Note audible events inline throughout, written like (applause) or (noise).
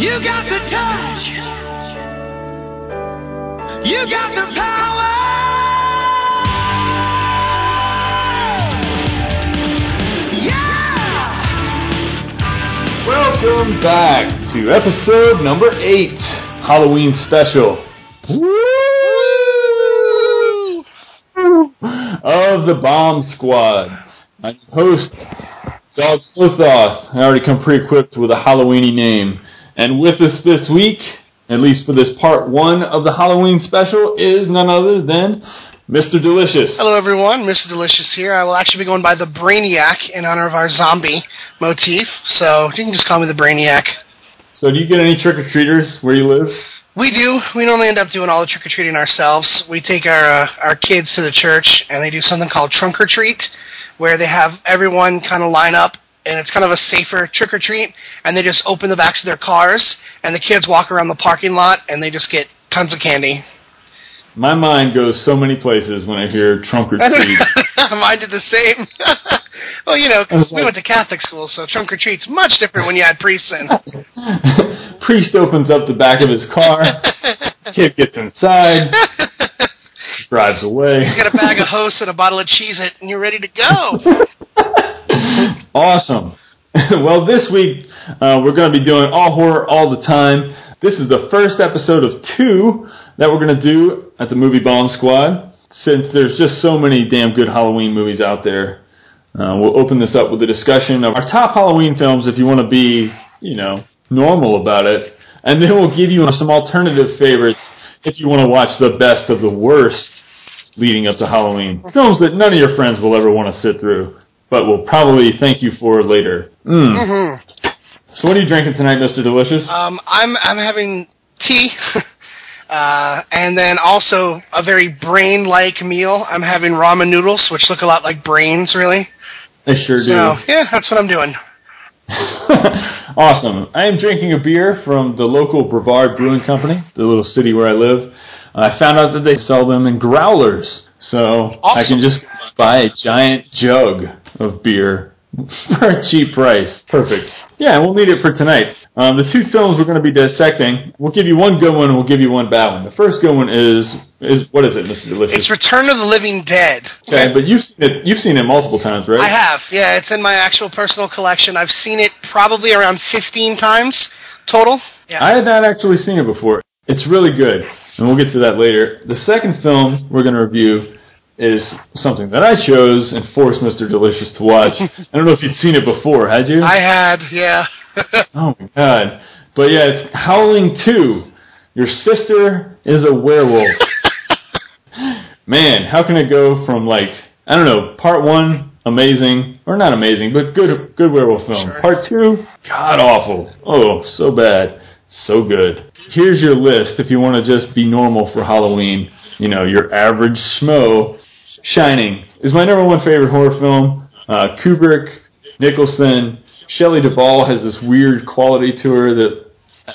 You got the touch. You got the power. Yeah. Welcome back to episode number eight, Halloween special. Of the Bomb Squad. I'm your host, Dog Slithoth. I already come pre-equipped with a Halloweeny name. And with us this week, at least for this part one of the Halloween special, is none other than Mr. Delicious. Hello, everyone. Mr. Delicious here. I will actually be going by the Brainiac in honor of our zombie motif. So you can just call me the Brainiac. So do you get any trick-or-treaters where you live? We do. We normally end up doing all the trick or treating ourselves. We take our uh, our kids to the church, and they do something called trunk or treat, where they have everyone kind of line up, and it's kind of a safer trick or treat. And they just open the backs of their cars, and the kids walk around the parking lot, and they just get tons of candy. My mind goes so many places when I hear trunk or (laughs) treat. Mine did the same. (laughs) well, you know, 'cause was we went to Catholic school, so trunk or treat's much different when you had priests in. (laughs) Priest opens up the back of his car. Kid gets inside, drives away. You got a bag of hosts and a bottle of cheese it, and you're ready to go. (laughs) awesome. (laughs) well, this week uh, we're going to be doing all horror all the time. This is the first episode of two that we're going to do at the Movie Bomb Squad. Since there's just so many damn good Halloween movies out there, uh, we'll open this up with a discussion of our top Halloween films if you want to be, you know, normal about it. And then we'll give you some alternative favorites if you want to watch the best of the worst leading up to Halloween. Films that none of your friends will ever want to sit through, but we'll probably thank you for later. Mm. So what are you drinking tonight, Mr. Delicious? Um, I'm I'm having tea, (laughs) uh, and then also a very brain-like meal. I'm having ramen noodles, which look a lot like brains, really. I sure do. Yeah, that's what I'm doing. (laughs) awesome. I am drinking a beer from the local Brevard Brewing Company, the little city where I live. I found out that they sell them in growlers, so I can just buy a giant jug of beer (laughs) for a cheap price. Perfect. Yeah, we'll need it for tonight. Um, the two films we're going to be dissecting, we'll give you one good one and we'll give you one bad one. The first good one is is what is it, Mr. Delicious? It's Return of the Living Dead. okay, but you've seen it. You've seen it multiple times, right? I have, yeah. It's in my actual personal collection. I've seen it probably around 15 times total. Yeah. I had not actually seen it before. It's really good, and we'll get to that later. The second film we're going to review is something that I chose and forced Mr. Delicious to watch. (laughs) I don't know if you'd seen it before, had you? I had, yeah. (laughs) oh my god. But yeah, it's Howling 2. Your sister is a werewolf. (laughs) Man, how can it go from like, I don't know, part 1 amazing or not amazing, but good good werewolf film. Sure. Part 2 god awful. Oh, so bad. So good. Here's your list if you want to just be normal for Halloween. You know, your average schmo. Shining is my number one favorite horror film. Uh, Kubrick, Nicholson, Shelley Duvall has this weird quality to her that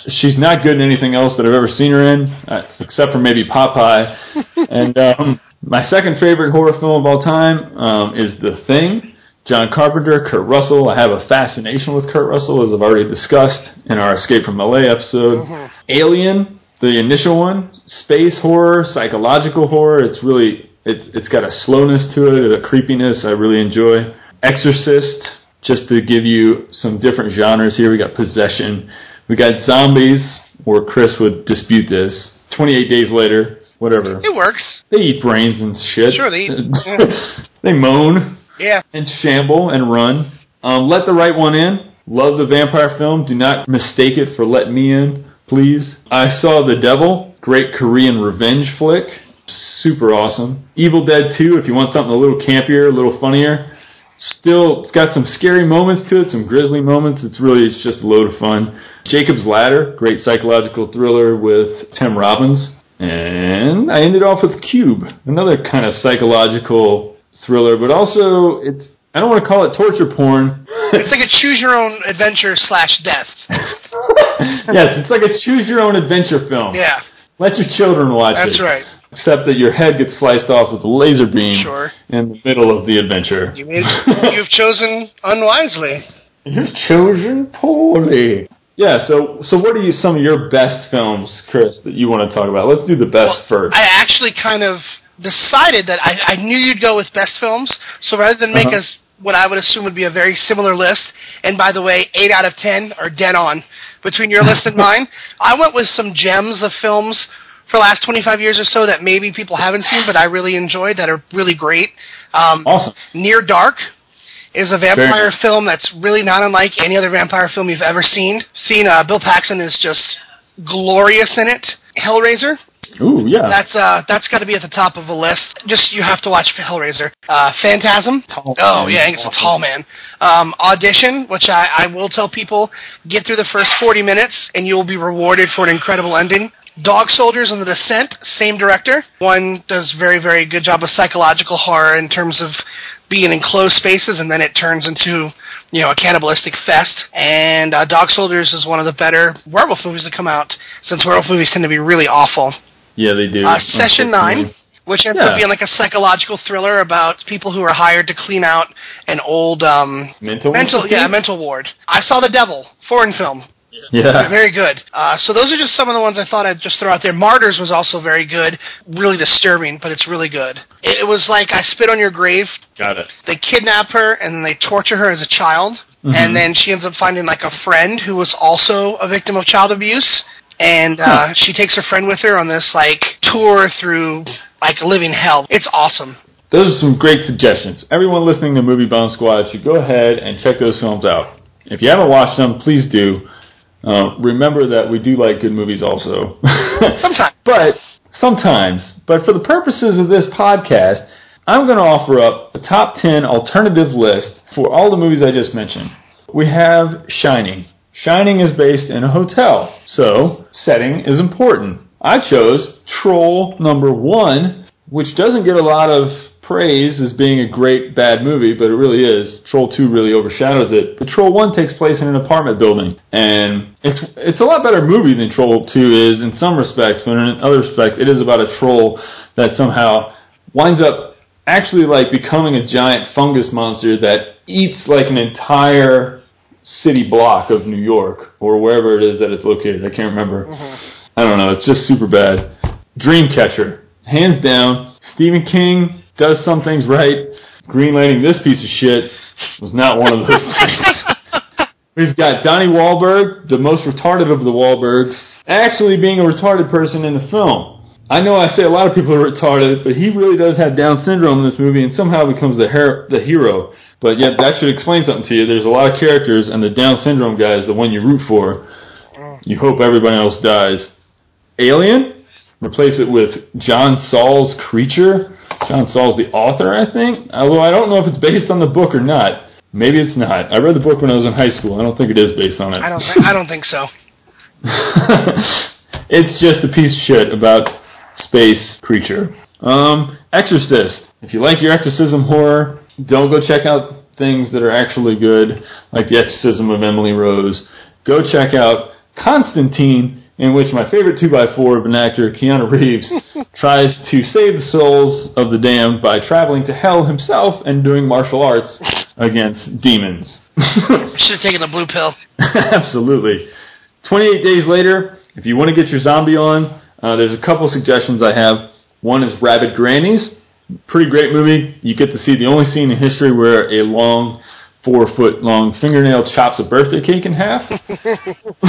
she's not good in anything else that I've ever seen her in, uh, except for maybe Popeye. (laughs) and um, my second favorite horror film of all time um, is The Thing. John Carpenter, Kurt Russell. I have a fascination with Kurt Russell, as I've already discussed in our Escape from LA episode. Alien, the initial one, space horror, psychological horror. It's really it's it's got a slowness to it, a creepiness I really enjoy. Exorcist, just to give you some different genres here. We got possession, we got zombies, or Chris would dispute this. Twenty eight days later, whatever. It works. They eat brains and shit. Sure, they eat. (laughs) They moan Yeah. and shamble and run. Um, let the right one in. Love the vampire film. Do not mistake it for Let Me In, please. I saw The Devil, great Korean revenge flick. Super awesome. Evil Dead 2, if you want something a little campier, a little funnier. Still, it's got some scary moments to it, some grisly moments. It's really, it's just a load of fun. Jacob's Ladder, great psychological thriller with Tim Robbins. And I ended off with Cube, another kind of psychological thriller, but also it's I don't want to call it torture porn. It's like a choose your own adventure slash death. (laughs) yes, it's like a choose your own adventure film. Yeah, Let your children watch it. that's right. Except that your head gets sliced off with a laser beam Sure. in the middle of the adventure. You made, you've chosen unwisely. You've chosen poorly. Yeah. So so what are you some of your best films, Chris, that you want to talk about? Let's do the best Well, first. I actually kind of decided that I, I knew you'd go with best films, so rather than make Uh-huh. us what I would assume would be a very similar list, and by the way, eight out of ten are dead on between your list and (laughs) mine, I went with some gems of films for the last 25 years or so that maybe people haven't seen, but I really enjoyed that are really great. Um, awesome. Near Dark is a vampire film that's really not unlike any other vampire film you've ever seen. Seen uh, Bill Paxton is just glorious in it. Hellraiser, Ooh, yeah. that's uh, that's got to be at the top of the list. Just you have to watch Hellraiser. Uh, Phantasm. Tall oh man. yeah, he's a tall man. Um, Audition, which I, I will tell people, get through the first forty minutes and you will be rewarded for an incredible ending. Dog Soldiers and The Descent, same director. One does very very good job of psychological horror in terms of being in closed spaces, and then it turns into you know a cannibalistic fest. And uh, Dog Soldiers is one of the better werewolf movies to come out, since werewolf movies tend to be really awful. yeah, they do. Uh, Session. Nine, which ends Yeah. up being like a psychological thriller about people who are hired to clean out an old um, Mental. mental yeah mental ward. I saw The Devil, foreign film, Yeah. very good. Uh, so those are just some of the ones I thought I'd just throw out there. Martyrs was also very good, really disturbing, but it's really good. It, it was like I spit on your grave. Got it. They kidnap her and then they torture her as a child, Mhm. and then she ends up finding like a friend who was also a victim of child abuse. And uh, Huh. she takes her friend with her on this like tour through like living hell. It's awesome. Those are some great suggestions. Everyone listening to Movie Bomb Squad should go ahead and check those films out. If you haven't watched them, please do. Uh, remember that we do like good movies also. (laughs) Sometimes. But sometimes. But for the purposes of this podcast, I'm going to offer up a top 10 alternative list for all the movies I just mentioned. We have Shining. Shining is based in a hotel, so setting is important. I chose Troll number one, which doesn't get a lot of praise as being a great bad movie, but it really is. Troll 2 really overshadows it. But Troll 1 takes place in an apartment building, and it's it's a lot better movie than Troll 2 is in some respects, but in other respects, it is about a troll that somehow winds up actually like becoming a giant fungus monster that eats like an entire city block of New York or wherever it is that it's located. I can't remember. Mm-hmm. I don't know. It's just super bad. Dreamcatcher, hands down. Stephen King does some things right. Greenlighting this piece of shit was not one of those (laughs) things. We've got Donnie Wahlberg, the most retarded of the Wahlbergs, actually being a retarded person in the film. I know I say a lot of people are retarded, but he really does have Down syndrome in this movie and somehow becomes the, her- the hero. But yet, that should explain something to you. There's a lot of characters, and the Down syndrome guy is the one you root for. You hope everybody else dies. Alien, replace it with John Saul's Creature. John Saul's the author, I think. Although I don't know if it's based on the book or not. Maybe it's not. I read the book when I was in high school. I don't think it is based on it. I don't. Th- I don't think so. (laughs) it's just a piece of shit about space creature. Um, Exorcist. If you like your exorcism horror, don't go check out things that are actually good, like the Exorcism of Emily Rose. Go check out Constantine, in which my favorite 2x4 of an actor, Keanu Reeves, (laughs) tries to save the souls of the damned by traveling to hell himself and doing martial arts against demons. (laughs) Should have taken the blue pill. (laughs) Absolutely. 28 days later, if you want to get your zombie on, uh, there's a couple suggestions I have. One is Rabid Grannies. Pretty great movie. You get to see the only scene in history where a long, four foot long fingernail chops a birthday cake in half. (laughs)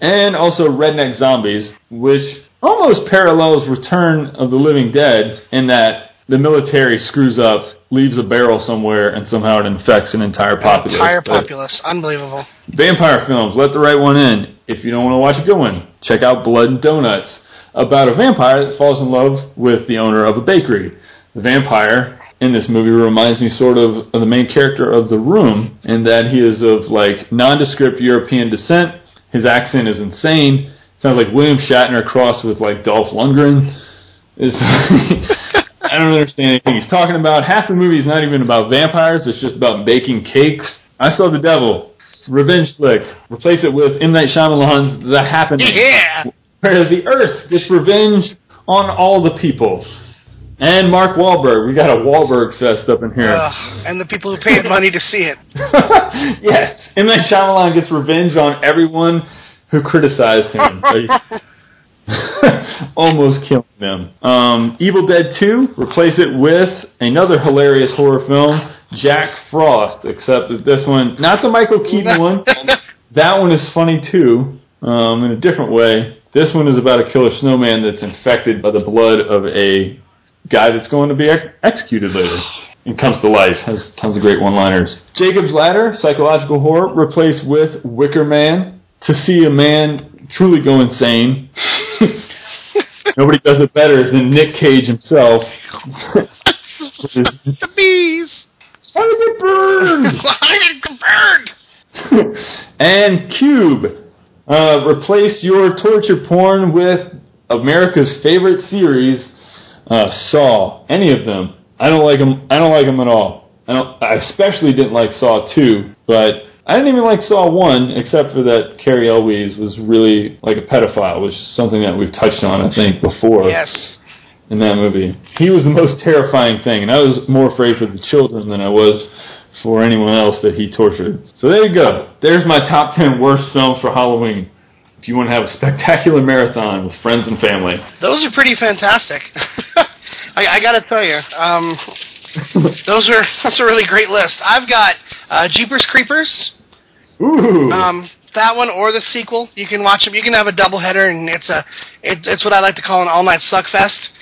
and also Redneck Zombies, which almost parallels Return of the Living Dead in that the military screws up, leaves a barrel somewhere, and somehow it infects an entire populace. Entire But- populace. Unbelievable. Vampire films, let the right one in. If you don't want to watch a good one, check out Blood and Donuts, about a vampire that falls in love with the owner of a bakery. The vampire in this movie reminds me sort of of the main character of The Room, in that he is of like nondescript European descent. His accent is insane. Sounds like William Shatner crossed with like Dolph Lundgren. It's (laughs) I don't understand anything he's talking about. Half the movie is not even about vampires. It's just about baking cakes. I saw The Devil. Revenge flick. Replace it with M. Night Shyamalan's The Happening. Yeah. Where the earth gets revenge on all the people. And Mark Wahlberg. We got a Wahlberg fest up in here. Ugh, and the people who paid money to see it. (laughs) yes. M. Night Shyamalan gets revenge on everyone who criticized him. (laughs) (laughs) Almost killing them. Um, Evil Dead 2, replace it with another hilarious horror film, Jack Frost, except that this one, not the Michael Keaton one, that one is funny too, um, in a different way. This one is about a killer snowman that's infected by the blood of a guy that's going to be ex- executed later. And comes to life. Has tons of great one-liners. Jacob's Ladder, psychological horror, replaced with Wicker Man. To see a man truly go insane. (laughs) Nobody does it better than Nick Cage himself. (laughs) the bees. Why did it burn? (laughs) Why did it burn? and Cube. Uh, replace your torture porn with America's favorite series, uh, Saw. Any of them. I don't like them. I don't like them at all. I don't. I especially didn't like Saw two, but I didn't even like Saw one, except for that Cary Elwes was really like a pedophile, which is something that we've touched on, I think, before Yes. in that movie. He was the most terrifying thing, and I was more afraid for the children than I was for anyone else that he tortured. So there you go. There's my top 10 worst films for Halloween. If you want to have a spectacular marathon with friends and family. Those are pretty fantastic. (laughs) I, I gotta tell you, um, (laughs) those are (laughs) that's a really great list. I've got uh, Jeepers Creepers, Ooh. um, that one or the sequel. You can watch them. You can have a double header, and it's a it, it's what I like to call an all night suck fest.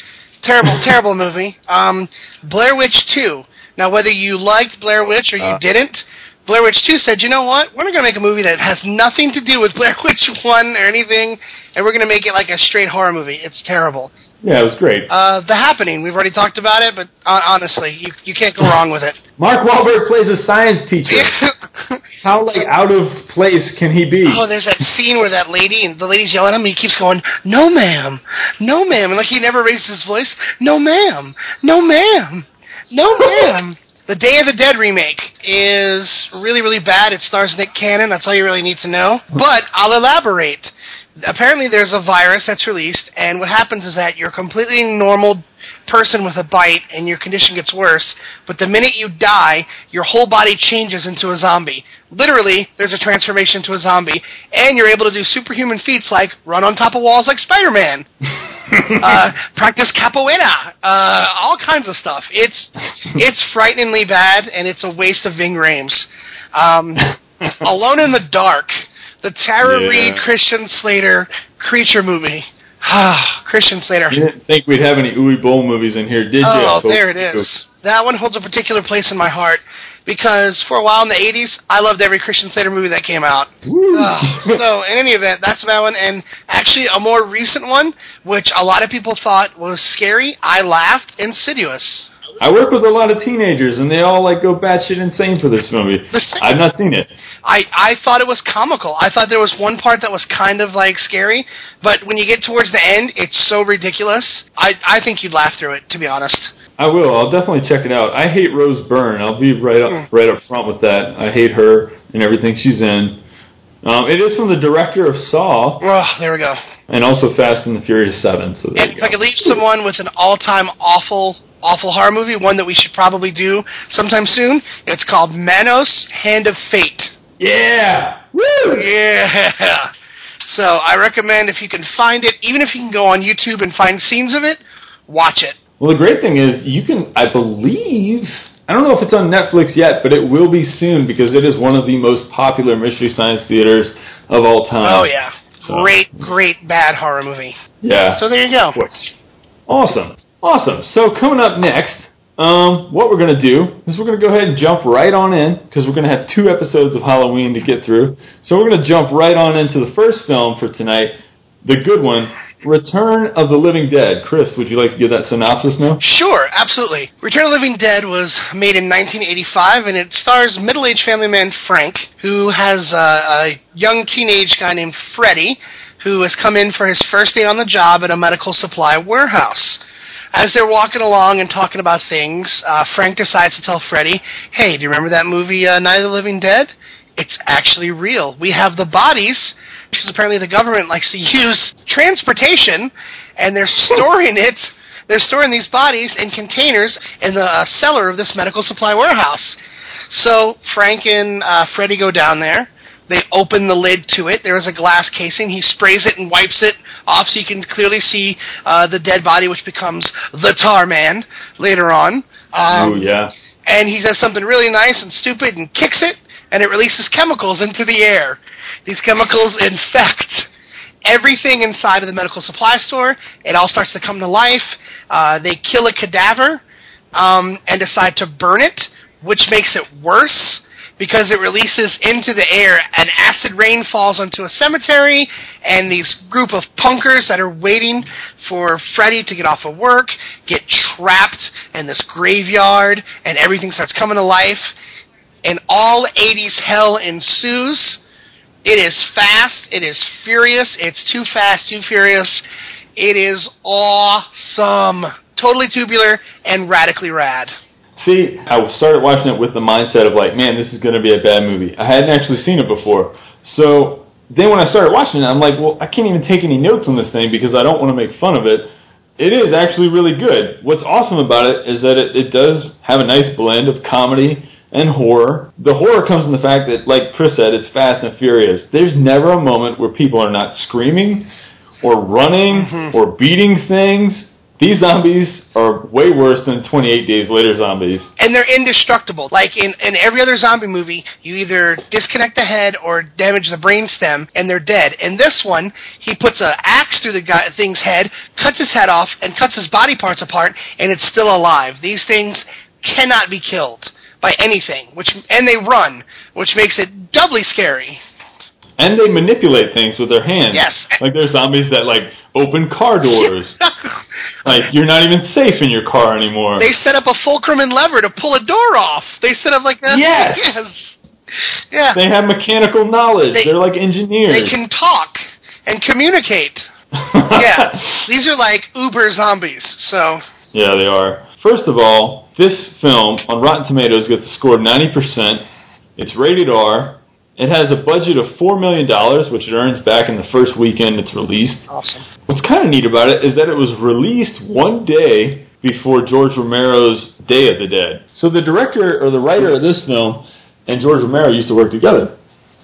Terrible, terrible movie. Um, Blair Witch Two. Now, whether you liked Blair Witch or you Uh. didn't, Blair Witch Two said, you know what? We're going to make a movie that has nothing to do with (laughs) Blair Witch One or anything, and we're going to make it like a straight horror movie. It's terrible. yeah, it was great. Uh, the Happening. We've already talked about it, but uh, honestly, you you can't go wrong with it. (laughs) Mark Wahlberg plays a science teacher. (laughs) How like out of place can he be? oh, there's that scene where that lady and the lady's yelling at him. And he keeps going, "No, ma'am, no, ma'am," and like he never raises his voice. No, ma'am, no, ma'am, no, ma'am. The Day of the Dead remake is really, really bad. It stars Nick Cannon. That's all you really need to know. But I'll elaborate. Apparently, there's a virus that's released, and what happens is that you're a completely normal person with a bite, and your condition gets worse. But the minute you die, your whole body changes into a zombie. Literally, there's a transformation to a zombie, and you're able to do superhuman feats like run on top of walls like Spider-Man (laughs) uh, practice capoeira, uh, all kinds of stuff. It's it's frighteningly bad, and it's a waste of Ving Rhames. Um, (laughs) Alone in the Dark, the Tara Yeah. Reid Christian Slater creature movie. (sighs) Christian Slater. You didn't think we'd have any Uwe Boll movies in here, did you? Oh, there it is. That one holds a particular place in my heart because for a while in the '80s, I loved every Christian Slater movie that came out. Oh, so in any event, that's that one, and actually a more recent one, which a lot of people thought was scary. I laughed. Insidious. I work with a lot of teenagers, and they all like go batshit insane for this movie. (laughs) I've not seen it. I I thought it was comical. I thought there was one part that was kind of like scary, but when you get towards the end, it's so ridiculous. I I think you'd laugh through it, to be honest. I will. I'll definitely check it out. I hate Rose Byrne. I'll be right up right up front with that. I hate her and everything she's in. Um, it is from the director of Saw Oh, there we go. and also Fast and the Furious Seven. So there And you if I could leave someone with an all-time awful, awful horror movie, one that we should probably do sometime soon, it's called Manos: Hand of Fate. Yeah. Woo. Yeah. So I recommend if you can find it, even if you can go on YouTube and find scenes of it, watch it. Well, the great thing is you can. I believe. I don't know if it's on Netflix yet, but it will be soon because it is one of the most popular mystery science theaters of all time. Oh yeah. So- Great, great bad horror movie. Yeah. So there you go. Awesome. Awesome. So coming up next, um, what we're gonna do is we're gonna go ahead and jump right on in because we're gonna have two episodes of Halloween to get through. So we're gonna jump right on into the first film for tonight, the good one, Return of the Living Dead. Chris, would you like to give that synopsis now? Sure, absolutely. Return of the Living Dead was made in 1985, and it stars middle-aged family man Frank, who has a young teenage guy named Freddie, who has come in for his first day on the job at a medical supply warehouse. As they're walking along and talking about things, uh, Frank decides to tell Freddy, "Hey, do you remember that movie uh, Night of the Living Dead? It's actually real. We have the bodies." Because apparently the government likes to (laughs) use transportation, and they're storing it they're storing these bodies in containers in the uh, cellar of this medical supply warehouse. So Frank and uh, Freddy go down there. They open the lid to it. There is a glass casing. He sprays it and wipes it off so you can clearly see uh, the dead body, which becomes the Tar Man later on. Um, Ooh, yeah. and he does something really nice and stupid and kicks it, and it releases chemicals into the air. These chemicals infect everything inside of the medical supply store. It all starts to come to life. Uh, they kill a cadaver um, and decide to burn it, which makes it worse because it releases into the air an acid rain falls onto a cemetery and these group of punkers that are waiting for Freddy to get off of work get trapped in this graveyard and everything starts coming to life. And all 80s hell ensues. It is fast. It is furious. It's too fast too furious. It is awesome. Totally tubular and radically rad See, I started watching it with the mindset of like, man, this is going to be a bad movie. I hadn't actually seen it before. So then when I started watching it, I'm like, well, I can't even take any notes on this thing because I don't want to make fun of it. It is actually really good. What's awesome about it is that it, it does have a nice blend of comedy and horror. The horror comes in the fact that, like Chris said, it's fast and furious. There's never a moment where people are not screaming or running mm-hmm. or beating things. These zombies are way worse than 28 Days Later zombies. and they're indestructible. Like in, in every other zombie movie, you either disconnect the head or damage the brainstem, and they're dead. In this one, he puts an axe through the guy, thing's head, cuts his head off, and cuts his body parts apart, and it's still alive. These things cannot be killed by anything, which and they run, which makes it doubly scary. And they manipulate things with their hands. Yes. Like there's zombies that like open car doors. (laughs) like you're not even safe in your car anymore. They set up a fulcrum and lever to pull a door off. They set up like that. Yes. Yes. Yeah. They have mechanical knowledge. They- They, are like engineers. They can talk and communicate. (laughs) Yeah. These are like uber zombies. So yeah, they are. First of all, this film on Rotten Tomatoes gets a score of 90%. It's rated R. It has a budget of $4 million, which it earns back in the first weekend it's released. awesome. What's kind of neat about it is that it was released one day before George Romero's Day of the Dead. So the director or the writer of this film and George Romero used to work together,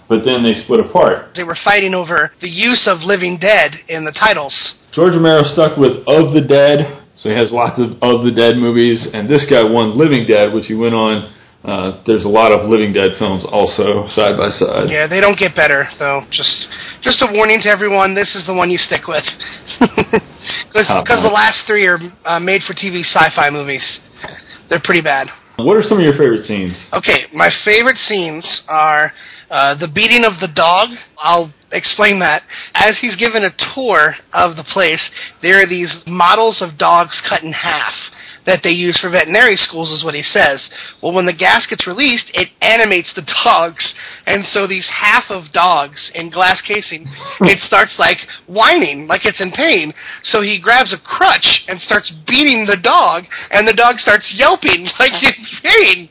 but then they split apart. They were fighting over the use of Living Dead in the titles. George Romero stuck with Of the Dead, so he has lots of Of the Dead movies, and this guy won Living Dead, which he went on. Uh, there's a lot of Living Dead films also side by side. Yeah, they don't get better though. Just just a warning to everyone: this is the one you stick with, (laughs) because the last three are uh, made-for-TV sci-fi movies. They're pretty bad. What are some of your favorite scenes? Okay, my favorite scenes are uh, the beating of the dog. I'll explain that. As he's given a tour of the place, there are these models of dogs cut in half that they use for veterinary schools, is what he says. Well, when the gas gets released, it animates the dogs, and so these half of dogs in glass casing, hmm. it starts like whining, like it's in pain. So he grabs a crutch and starts beating the dog, and the dog starts yelping (laughs) like in pain.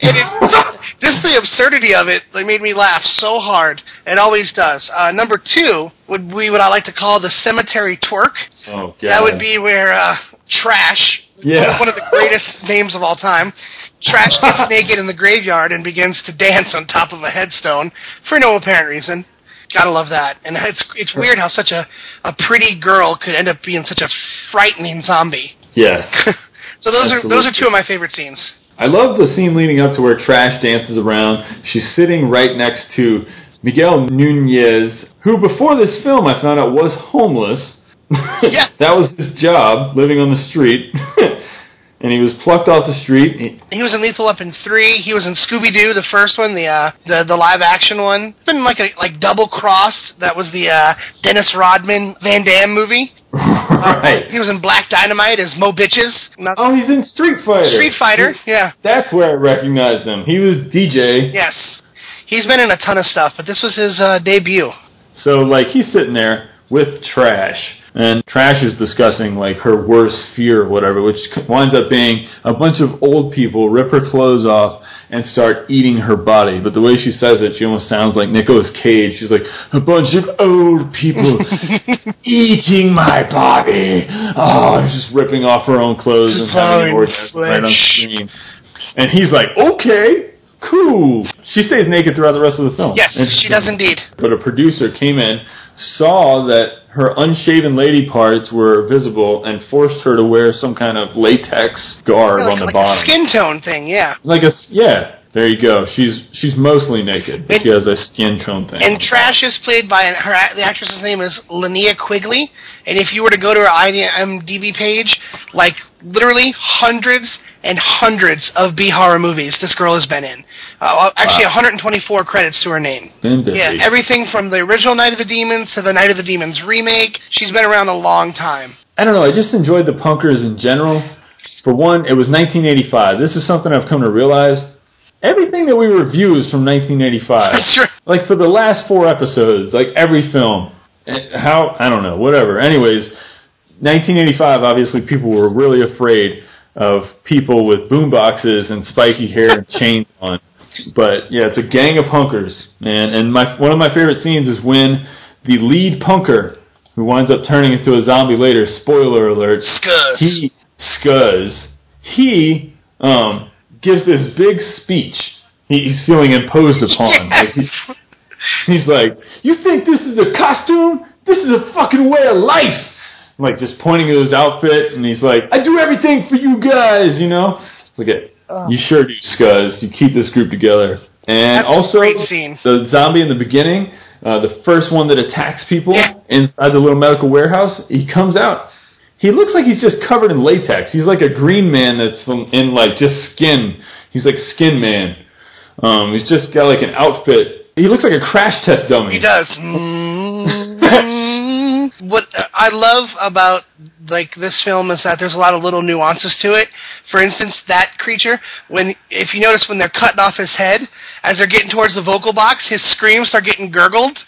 And it, (laughs) just the absurdity of it like, made me laugh so hard. It always does. Uh, number two would be what I like to call the cemetery twerk. Oh, God. That would be where uh, Trash, Yeah. one of the greatest (laughs) names of all time, Trash gets (laughs) naked in the graveyard and begins to dance on top of a headstone for no apparent reason. Gotta love that. And it's it's weird how such a, a pretty girl could end up being such a frightening zombie. Yes. So those are those are two of my favorite scenes. I love the scene leading up to where Trash dances around. She's sitting right next to Miguel Nunez, who before this film I found out was homeless. (laughs) Yes. that was his job, living on the street. (laughs) and he was plucked off the street. He- He was in Lethal Weapon three. He was in Scooby Doo, the first one, the uh, the the live action one. Been like a like double crossed. That was the uh, Dennis Rodman Van Damme movie. (laughs) right. He was in Black Dynamite as Mo Bitches. Not- Oh, he's in Street Fighter. Street Fighter. Yeah. That's where I recognized him. He was DJ. Yes. He's been in a ton of stuff, but this was his uh, debut. So like he's sitting there with Trash. And Trash is discussing like her worst fear or whatever, which winds up being a bunch of old people rip her clothes off and start eating her body. But the way she says it, she almost sounds like Nicolas Cage. She's like, a bunch of old people (laughs) eating my body. Oh, and just ripping off her own clothes and having an orgasm right on screen. And he's like, okay, cool. She stays naked throughout the rest of the film. Yes, she does indeed. But a producer came in, saw that her unshaven lady parts were visible, and forced her to wear some kind of latex garb like, on the like bottom. a skin tone thing, yeah. Like a yeah, there you go. She's she's mostly naked. But And- she has a skin tone thing. And Trash is played by an, her the actress's name is Linnea Quigley. And if you were to go to her IMDb page, like literally hundreds and hundreds of B horror movies this girl has been in. Uh, actually, Wow. 124 credits to her name. Yeah, everything from the original Night of the Demons to the Night of the Demons remake. She's been around a long time. I don't know. I just enjoyed the punkers in general. For one, it was 1985. This is something I've come to realize. Everything that we review is from 1985. (laughs) That's right. like for the last four episodes, like every film. Eh, How I don't know, whatever. Anyways, 1985. Obviously, people were really afraid of people with boomboxes and spiky hair and (laughs) chains on. But yeah, it's a gang of punkers, man. And my one of my favorite scenes is when the lead punker, who winds up turning into a zombie later. Spoiler alert. Scuzz. He scuzz. He um, gives this big speech. He, he's feeling imposed upon. Like he's, he's like, "You think this is a costume? This is a fucking way of life." Like just pointing at his outfit, and he's like, "I do everything for you guys," you know. Look at you, sure do, scuzz. You keep this group together. And That's also, the zombie in the beginning, uh, the first one that attacks people Yeah. inside the little medical warehouse, he comes out. He looks like he's just covered in latex. He's like a green man that's in like just skin. He's like skin man. Um, he's just got like an outfit. He looks like a crash test dummy. He does. (laughs) Mm. what I love about like this film is that there's a lot of little nuances to it. For instance, that creature, when if you notice when they're cutting off his head, as they're getting towards the vocal box, his screams start getting gurgled.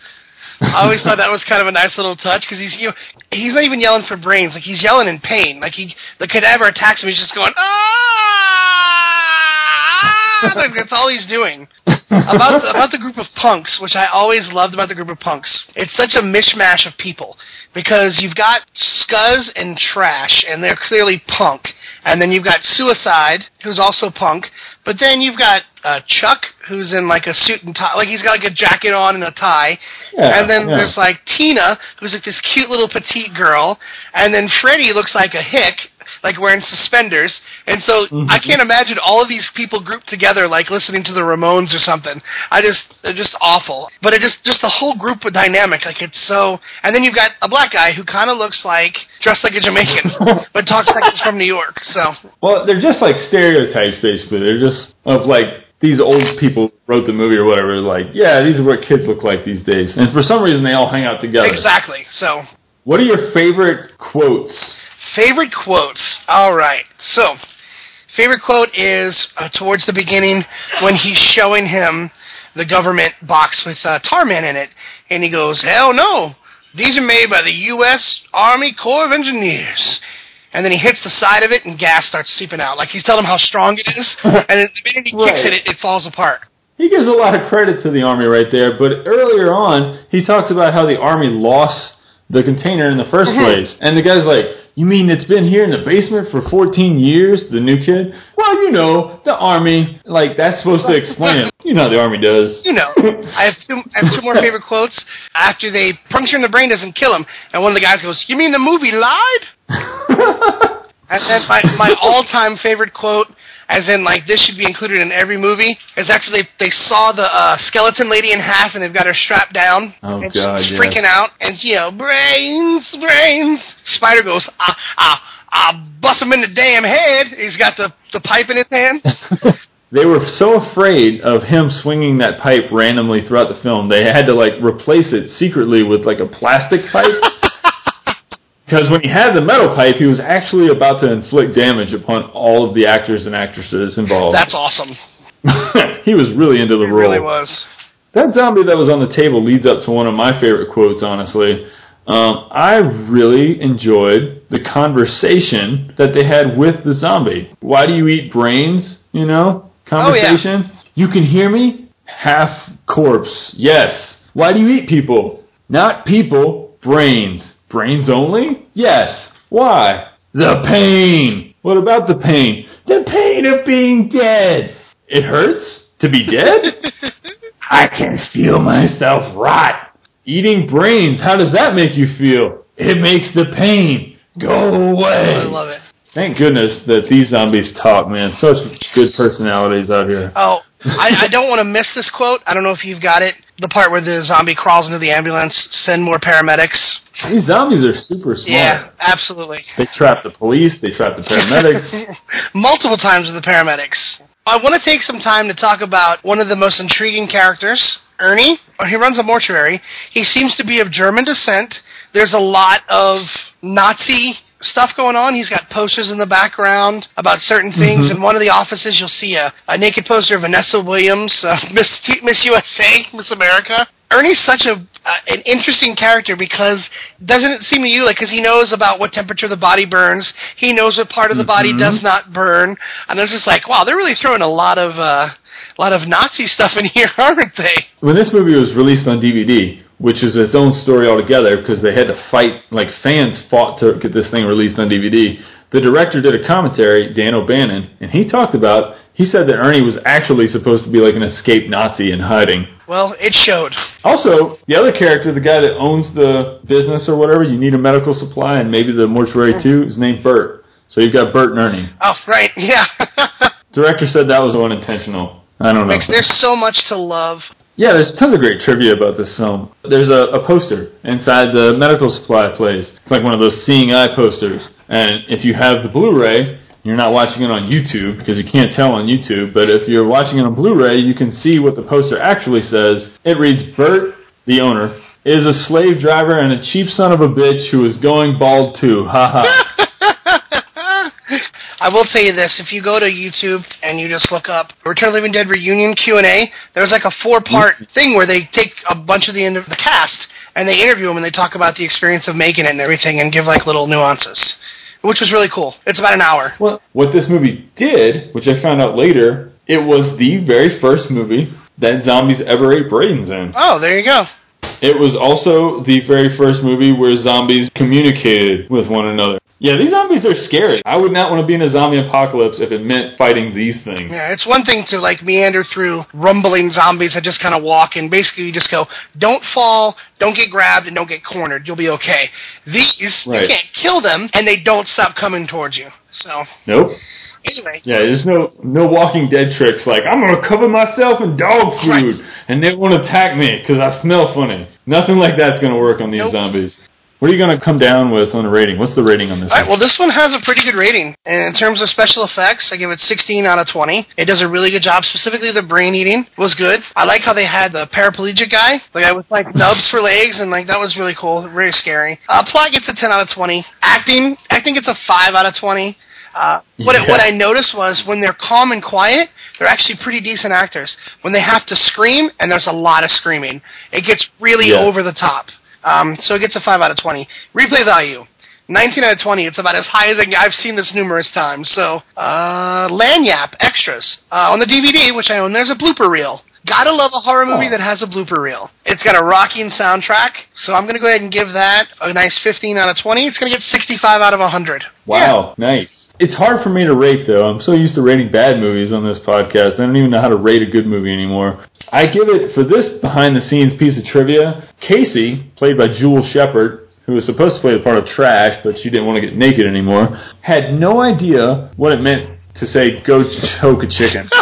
I always thought that was kind of a nice little touch because he's you know, he's not even yelling for brains, like he's yelling in pain. Like he the cadaver attacks him, he's just going ah. (laughs) That's all he's doing about the, about the group of punks, which I always loved about the group of punks. It's such a mishmash of people because you've got Scuzz and Trash, and they're clearly punk, and then you've got Suicide, who's also punk, but then you've got uh, Chuck, who's in like a suit and tie, like he's got like a jacket on and a tie, Yeah, and then yeah. there's like Tina, who's like this cute little petite girl, and then Freddie looks like a hick. Like wearing suspenders, and so Mm-hmm. I can't imagine all of these people grouped together, like listening to the Ramones or something. I just, they're just awful. But it just, just the whole group dynamic, like it's so. And then you've got a black guy who kind of looks like dressed like a Jamaican, (laughs) but talks like he's from New York. So Well, they're just like stereotypes, basically. They're just of like these old people wrote the movie or whatever. Like, yeah, these are what kids look like these days. And for some reason, they all hang out together. exactly. So What are your favorite quotes? Favorite quotes. All right. So, favorite quote is uh, towards the beginning when he's showing him the government box with uh, Tarman in it, and he goes, "Hell no! These are made by the U.S. Army Corps of Engineers." And then he hits the side of it, and gas starts seeping out. Like he's telling him how strong it is, (laughs) and the minute he kicks Right. it, it, it falls apart. He gives a lot of credit to the Army right there, but earlier on, he talks about how the Army lost the container in the 1st Mm-hmm. place. And the guy's like, You mean it's been here in the basement for 14 years? The new kid? Well, you know, the Army. Like, that's supposed to explain it. You know how the Army does. You know, I have two. I have two more favorite quotes. After they puncture in the brain doesn't kill him, and one of the guys goes, "You mean the movie lied?" (laughs) And then my, my all time favorite quote, as in like this should be included in every movie, is after they they saw the uh, skeleton lady in half and they've got her strapped down Oh, and God, she's yes. freaking out and you know brains brains. Spider goes ah ah ah bust him in the damn head. He's got the the pipe in his hand. (laughs) They were so afraid of him swinging that pipe randomly throughout the film, they had to like replace it secretly with like a plastic pipe. (laughs) Because when he had the metal pipe, he was actually about to inflict damage upon all of the actors and actresses involved. That's awesome. (laughs) he was really into the It role. really was. That zombie that was on the table leads up to one of my favorite quotes, honestly. Um, I really enjoyed the conversation that they had with the zombie. Why do you eat brains? You know, conversation. Oh, yeah. You can hear me? Half corpse. Yes. Why do you eat people? Not people, brains. Brains only? Yes. Why? The pain. What about the pain? The pain of being dead. It hurts to be dead? (laughs) I can feel myself rot. Eating brains, how does that make you feel? It makes the pain go away. Oh, I love it. Thank goodness that these zombies talk, man. Such good personalities out here. Oh, I, I don't want to miss this quote. I don't know if you've got it. The part where the zombie crawls into the ambulance, send more paramedics. These zombies are super smart. Yeah, absolutely. They trap the police, they trap the paramedics. (laughs) Multiple times with the paramedics. I want to take some time to talk about one of the most intriguing characters, Ernie. Oh, he runs a mortuary. He seems to be of German descent. There's a lot of Nazi stuff going on. He's got posters in the background about certain things. In one of the offices, you'll see a, a naked poster of Vanessa Williams, uh, (laughs) Miss Miss USA, Miss America. Ernie's such a uh, an interesting character because doesn't it seem to you like because he knows about what temperature the body burns, he knows what part of the body does not burn, and it's just like wow, they're really throwing a lot of uh, a lot of Nazi stuff in here, (laughs) aren't they? when this movie was released on DVD, which is its own story altogether because they had to fight, like fans fought to get this thing released on DVD. The director did a commentary, Dan O'Bannon, and he talked about, he said that Ernie was actually supposed to be like an escaped Nazi in hiding. Well, it showed. Also, the other character, the guy that owns the business or whatever, you need a medical supply and maybe the mortuary hmm. too, is named Bert. So you've got Bert and Ernie. Oh, right, (laughs) yeah. Director said that was unintentional. I don't know. There's so much to love. Yeah, there's tons of great trivia about this film. There's a, a poster inside the medical supply place. It's like one of those seeing eye posters. And if you have the Blu-ray, you're not watching it on YouTube because you can't tell on YouTube. But if you're watching it on Blu-ray, you can see what the poster actually says. It reads, Bert, the owner, is a slave driver and a cheap son of a bitch who is going bald too. Ha ha. (laughs) I will tell you this: if you go to YouTube and you just look up Return of the Living Dead reunion Q and A, there's like a four-part mm-hmm. thing where they take a bunch of the end of the cast and they interview them and they talk about the experience of making it and everything and give like little nuances, which was really cool. It's about an hour. Well, what this movie did, which I found out later, it was the very first movie that zombies ever ate brains in. Oh, there you go. It was also the very first movie where zombies communicated with one another. Yeah, these zombies are scary. I would not want to be in a zombie apocalypse if it meant fighting these things. Yeah, it's one thing to like meander through rumbling zombies that just kind of walk and basically you just go, don't fall, don't get grabbed, and don't get cornered. You'll be okay. These, Right. you can't kill them, and they don't stop coming towards you. So, Nope. anyway. Yeah, there's no no Walking Dead tricks like I'm gonna cover myself in dog food Right. and they won't attack me because I smell funny. Nothing like that's gonna work on these Nope. zombies. What are you gonna come down with on a rating? What's the rating on this? All right, well, this one has a pretty good rating. And in terms of special effects, I give it 16 out of 20. It does a really good job. Specifically, the brain eating was good. I like how they had the paraplegic guy, the guy with like nubs for legs, and like that was really cool, very scary. Uh, plot gets a 10 out of 20. Acting, acting gets a 5 out of 20. Uh, what, Yeah. what I noticed was when they're calm and quiet, they're actually pretty decent actors. When they have to scream, and there's a lot of screaming, it gets really Yeah. over the top. Um, so it gets a 5 out of 20. Replay value. 19 out of 20. It's about as high as I, I've seen this numerous times. So, uh, Lagniappe extras. Uh, on the DVD, which I own, there's a blooper reel. Gotta love a horror movie Oh. that has a blooper reel. It's got a rocking soundtrack, so I'm gonna go ahead and give that a nice 15 out of 20. It's gonna get 65 out of 100. Wow, nice. It's hard for me to rate though. I'm so used to rating bad movies on this podcast. I don't even know how to rate a good movie anymore. I give it for this behind the scenes piece of trivia. Casey, played by Jewel Shepard, who was supposed to play the part of Trash, but she didn't want to get naked anymore, had no idea what it meant to say "go choke a chicken." (laughs)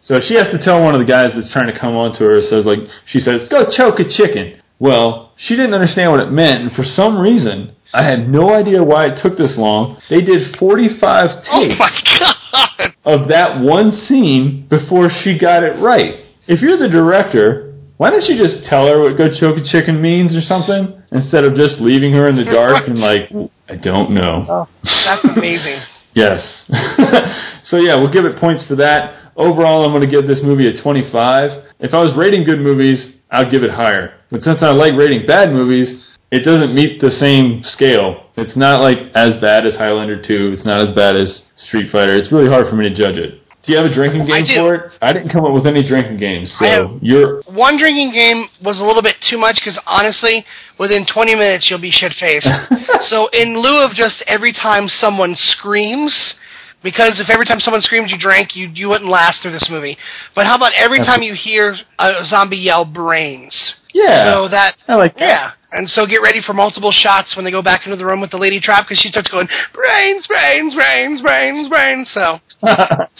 So she has to tell one of the guys that's trying to come on to her. Says like she says, "Go choke a chicken." Well, she didn't understand what it meant, and for some reason, I had no idea why it took this long. They did 45 Oh takes my god! of that one scene before she got it right. If you're the director, why don't you just tell her what "go choke a chicken" means or something instead of just leaving her in the dark and like, I don't know. Oh, that's amazing. (laughs) Yes. (laughs) so yeah, we'll give it points for that. Overall, I'm going to give this movie a 25. If I was rating good movies, I'd give it higher. But since I like rating bad movies, it doesn't meet the same scale. It's not like as bad as Highlander 2. It's not as bad as Street Fighter. It's really hard for me to judge it. Do you have a drinking game for it? I didn't come up with any drinking games, so you're One drinking game was a little bit too much because honestly, within 20 minutes you'll be shit faced. (laughs) so in lieu of just every time someone screams, because if every time someone screams you drank, you you wouldn't last through this movie. But how about every time you hear a zombie yell brains? yeah. So that I like that. yeah. And so get ready for multiple shots when they go back into the room with the lady trap because she starts going brains, brains, brains, brains, brains. So (laughs)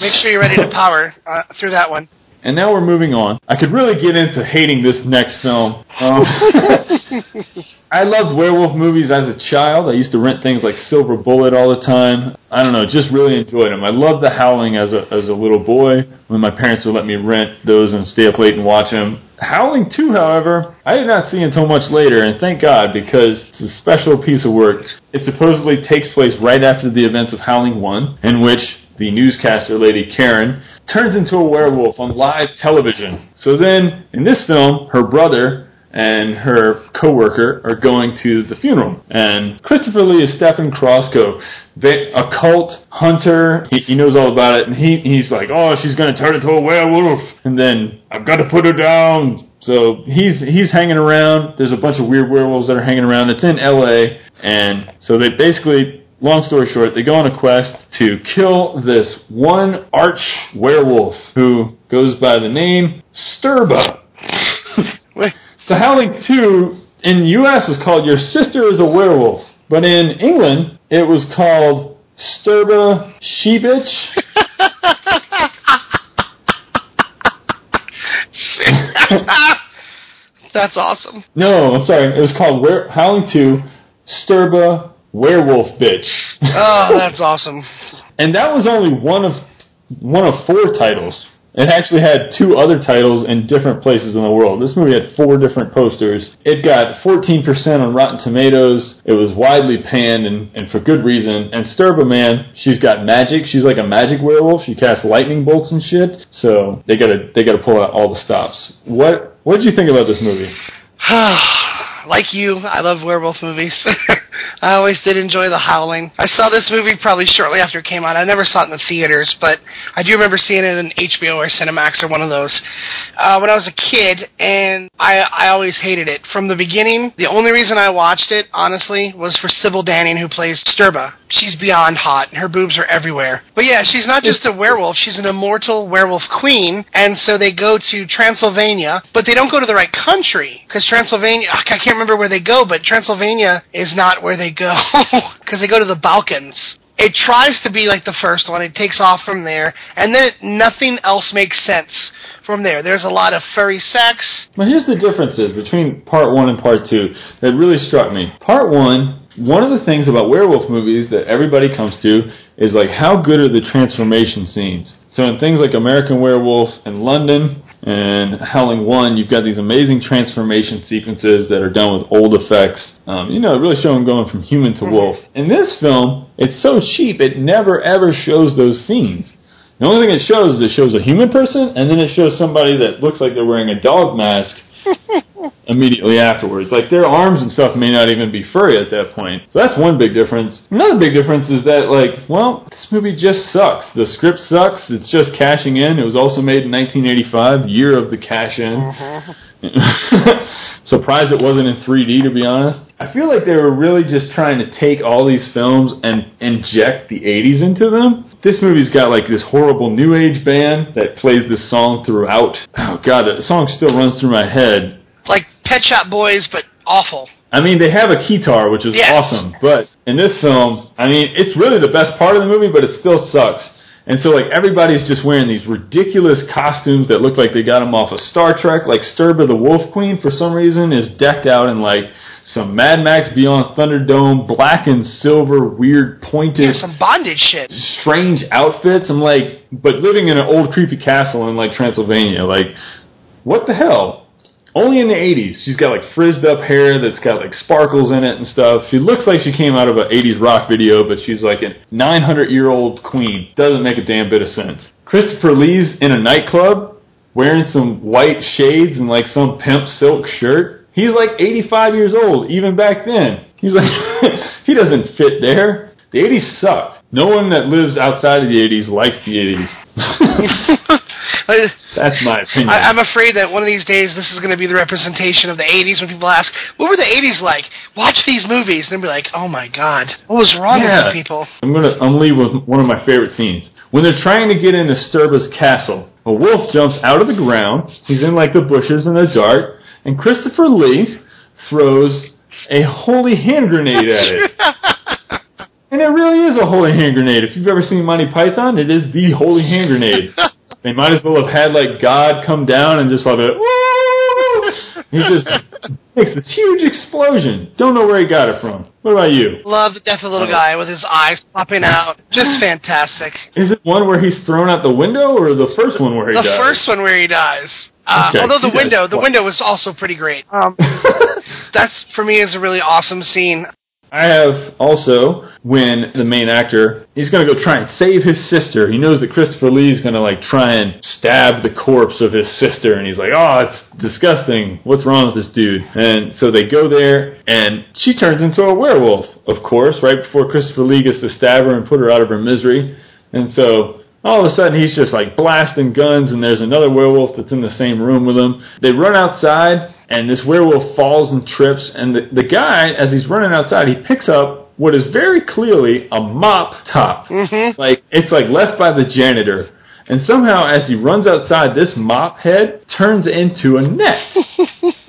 make sure you're ready to power uh, through that one. And now we're moving on. I could really get into hating this next film. Um, (laughs) I loved werewolf movies as a child. I used to rent things like Silver Bullet all the time. I don't know, just really enjoyed them. I loved The Howling as a as a little boy when my parents would let me rent those and stay up late and watch them. Howling 2, however, I did not see until much later, and thank God because it's a special piece of work. It supposedly takes place right after the events of Howling 1, in which the newscaster lady Karen turns into a werewolf on live television. So then, in this film, her brother and her coworker are going to the funeral, and Christopher Lee is Stephen Crosscoe, the occult hunter. He, he knows all about it, and he he's like, oh, she's gonna turn into a werewolf, and then I've got to put her down. So he's he's hanging around. There's a bunch of weird werewolves that are hanging around. It's in L.A. and so they basically long story short, they go on a quest to kill this one arch werewolf who goes by the name Stirba. (laughs) So Howling 2 in US was called Your Sister is a Werewolf, but in England it was called Stirba She-Bitch. (laughs) That's awesome. No, I'm sorry, it was called Were- Howling 2 Stirba Werewolf Bitch. Oh, (laughs) that's awesome. and that was only one of one of four titles. It actually had two other titles in different places in the world. This movie had four different posters. It got 14% on Rotten Tomatoes. It was widely panned, and, and for good reason. And Stirba, man, she's got magic. She's like a magic werewolf. She casts lightning bolts and shit. So they gotta they gotta pull out all the stops. What what did you think about this movie? (sighs) (sighs) (sighs) like you, I love werewolf movies. (laughs) I always did enjoy The Howling. I saw this movie probably shortly after it came out. I never saw it in the theaters, but I do remember seeing it in HBO or Cinemax or one of those uh, when I was a kid, and I, I always hated it. From the beginning, the only reason I watched it, honestly, was for Sybil Danning, who plays Stirba. She's beyond hot, and her boobs are everywhere. But yeah, she's not just a werewolf, she's an immortal werewolf queen, and so they go to Transylvania, but they don't go to the right country, because Transylvania, I can't remember where they go, but Transylvania is not where they go, (laughs) because they go to the Balkans. It tries to be like the first one, it takes off from there, and then nothing else makes sense from there. There's a lot of furry sex. Well, here's the differences between part one and part two that really struck me. Part one, one of the things about werewolf movies that everybody comes to is like how good are the transformation scenes. So in things like American Werewolf and London and (laughs) Howling One, you've got these amazing transformation sequences that are done with old effects. Um, you know, really show them going from human to wolf. In this film, it's so cheap it never ever shows those scenes. The only thing it shows is it shows a human person, and then it shows somebody that looks like they're wearing a dog mask immediately afterwards. Like their arms and stuff may not even be furry at that point. So that's one big difference. Another big difference is that like, well, this movie just sucks. The script sucks. It's just cashing in. It was also made in 1985, year of the cash in. Mm-hmm. (laughs) Surprised it wasn't in 3D to be honest. I feel like they were really just trying to take all these films and inject the 80s into them. This movie's got like this horrible new age band that plays this song throughout. Oh god, the song still runs through my head. Like Pet Shop Boys, but awful. I mean, they have a keytar, which is Yes. awesome, but in this film, I mean, it's really the best part of the movie, but it still sucks. And so, like, everybody's just wearing these ridiculous costumes that look like they got them off of Star Trek. Like, Stirba the Wolf Queen, for some reason, is decked out in, like, some Mad Max Beyond Thunderdome, black and silver, weird, pointed, Yeah, some bondage shit. strange outfits. I'm like, but living in an old, creepy castle in, like, Transylvania. Like, what the hell? Only in the 80s. She's got like frizzed up hair that's got like sparkles in it and stuff. She looks like she came out of an 80s rock video, but she's like a 900 year old queen. Doesn't make a damn bit of sense. Christopher Lee's in a nightclub wearing some white shades and like some pimp silk shirt. He's like 85 years old, even back then. He's like, (laughs) he doesn't fit there. The 80s sucked. No one that lives outside of the 80s likes the 80s. (laughs) That's my opinion. I, I'm afraid that one of these days this is going to be the representation of the 80s when people ask, what were the 80s like? Watch these movies. And they'll be like, oh my god, what was wrong Yeah. with people? I'm gonna I'm leave with one of my favorite scenes. When they're trying to get into Stirba's castle, a wolf jumps out of the ground. He's in like the bushes in the dark, and Christopher Lee throws a holy hand grenade at it. (laughs) And it really is a holy hand grenade. If you've ever seen Monty Python, it is the holy hand grenade. (laughs) they might as well have had like God come down and just like a woo! He just makes this huge explosion. Don't know where he got it from. What about you? Love the death of the little guy with his eyes popping out. Just fantastic. Is it one where he's thrown out the window, or the first one where he dies? The first one where he dies. Uh, Okay, although the window, the window was also pretty great. Um, (laughs) that's for me is a really awesome scene. I have also when the main actor he's going to go try and save his sister. He knows that Christopher Lee's going to like try and stab the corpse of his sister, and he's like, "Oh, it's disgusting. What's wrong with this dude?" And so they go there, and she turns into a werewolf, of course, right before Christopher Lee gets to stab her and put her out of her misery. And so all of a sudden he's just like blasting guns and there's another werewolf that's in the same room with him. They run outside and this werewolf falls and trips and the, the guy as he's running outside he picks up what is very clearly a mop top. Mm-hmm. Like it's like left by the janitor. And somehow as he runs outside this mop head turns into a net.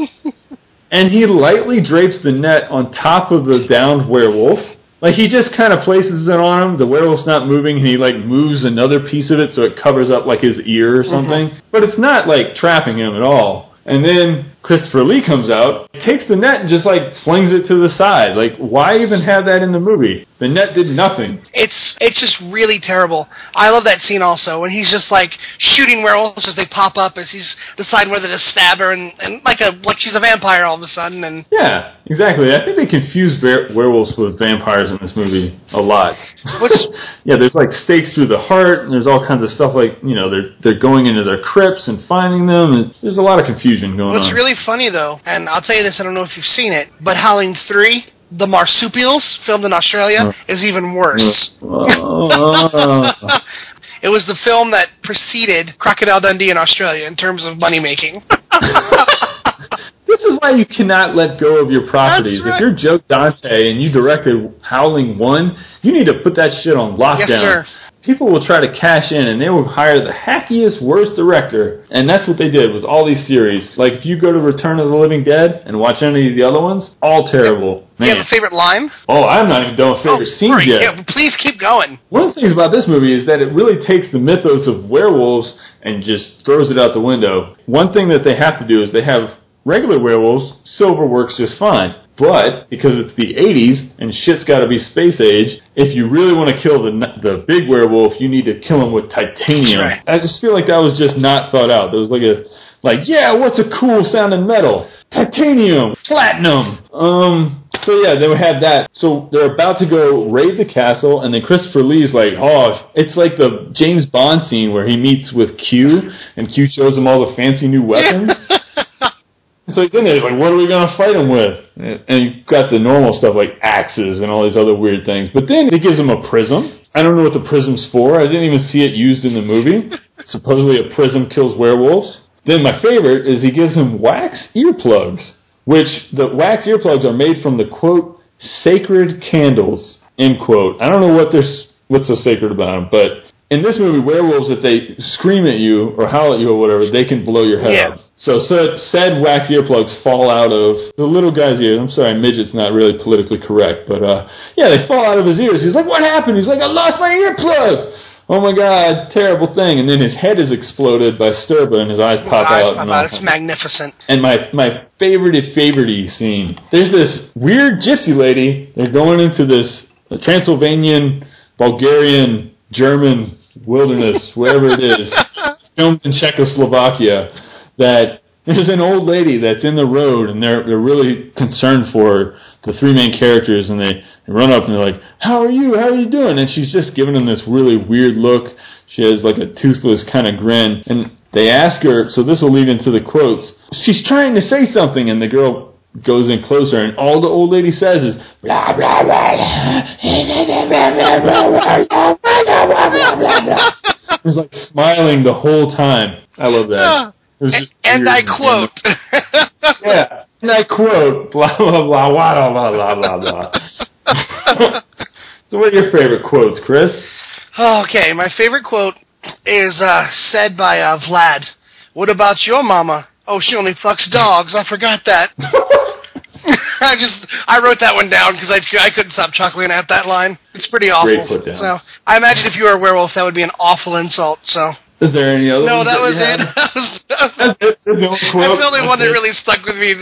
(laughs) and he lightly drapes the net on top of the downed werewolf. Like he just kind of places it on him. The werewolf's not moving, and he like moves another piece of it so it covers up like his ear or something. But it's not like trapping him at all. And then Christopher Lee comes out, takes the net, and just like flings it to the side. Like, why even have that in the movie? The net did nothing. It's it's just really terrible. I love that scene also when he's just like shooting werewolves as they pop up as he's deciding whether to stab her and, and like a like she's a vampire all of a sudden and Yeah, exactly. I think they confuse ver- werewolves with vampires in this movie a lot. What's- (laughs) yeah, there's like stakes through the heart, and there's all kinds of stuff like you know they're they're going into their crypts and finding them, and there's a lot of confusion going What's on. really funny though, and I'll tell you this, I don't know if you've seen it, but Howling Three, the marsupials filmed in Australia, Oh. is even worse. Oh. (laughs) It was the film that preceded Crocodile Dundee in Australia in terms of money making. (laughs) This is why you cannot let go of your properties. Right. If you're Joe Dante and you directed Howling One, you need to put that shit on lockdown. Yes. People will try to cash in and they will hire the hackiest, worst director. And that's what they did with all these series. Like if you go to Return of the Living Dead and watch any of the other ones, all terrible. You have a favorite line? Oh, I'm not even done with favorite oh, scenes sorry. yet. Yeah, please keep going. One of the things about this movie is that it really takes the mythos of werewolves and just throws it out the window. One thing that they have to do is they have regular werewolves, silver works just fine. But because it's the 80s and shit's got to be space age, if you really want to kill the the big werewolf, you need to kill him with titanium. Right. I just feel like that was just not thought out. There was like a like, yeah, what's a cool sounding metal? Titanium, platinum. Um, so yeah, they would have that. So they're about to go raid the castle, and then Christopher Lee's like, oh, it's like the James Bond scene where he meets with Q, and Q shows him all the fancy new weapons. (laughs) So he's in there, he's like, what are we going to fight him with? And you've got the normal stuff like axes and all these other weird things. But then he gives him a prism. I don't know what the prism's for. I didn't even see it used in the movie. (laughs) Supposedly a prism kills werewolves. Then my favorite is he gives him wax earplugs, which the wax earplugs are made from the quote, sacred candles, end quote. I don't know what there's, what's so sacred about them, but in this movie, werewolves, if they scream at you or howl at you or whatever, they can blow your head Yeah. up. So said, said wax earplugs fall out of the little guy's ear. I'm sorry, midget's not really politically correct, but uh, yeah, they fall out of his ears. He's like, "What happened?" He's like, "I lost my earplugs." Oh my god, terrible thing! And then his head is exploded by Stirba, and his eyes pop Eyes out. pop and out. It's magnificent. And my my favorite favorite scene. There's this weird gypsy lady. They're going into this Transylvanian, Bulgarian, German wilderness, wherever it is, (laughs) filmed in Czechoslovakia. That there's an old lady that's in the road, and they're they're really concerned for the three main characters, and they, they run up and they're like, "How are you? How are you doing?" And she's just giving them this really weird look. She has like a toothless kind of grin, and they ask her. So this will lead into the quotes. She's trying to say something, and the girl goes in closer, and all the old lady says is blah blah blah. blah. She's like smiling the whole time. I love that. Was just and I quote. yeah, and I quote blah blah blah blah blah blah blah. blah. so, what are your favorite quotes, Chris? Okay, my favorite quote is uh, said by uh, Vlad. What about your mama? Oh, she only fucks dogs. I forgot that. (laughs) I just I wrote that one down because I, I couldn't stop chuckling at that line. It's pretty awful. Great put down. So I imagine if you were a werewolf, that would be an awful insult. So Is there any other? no, that was you it. have? (laughs) That was, that was- That's it? The only? That's the only one that really stuck with me.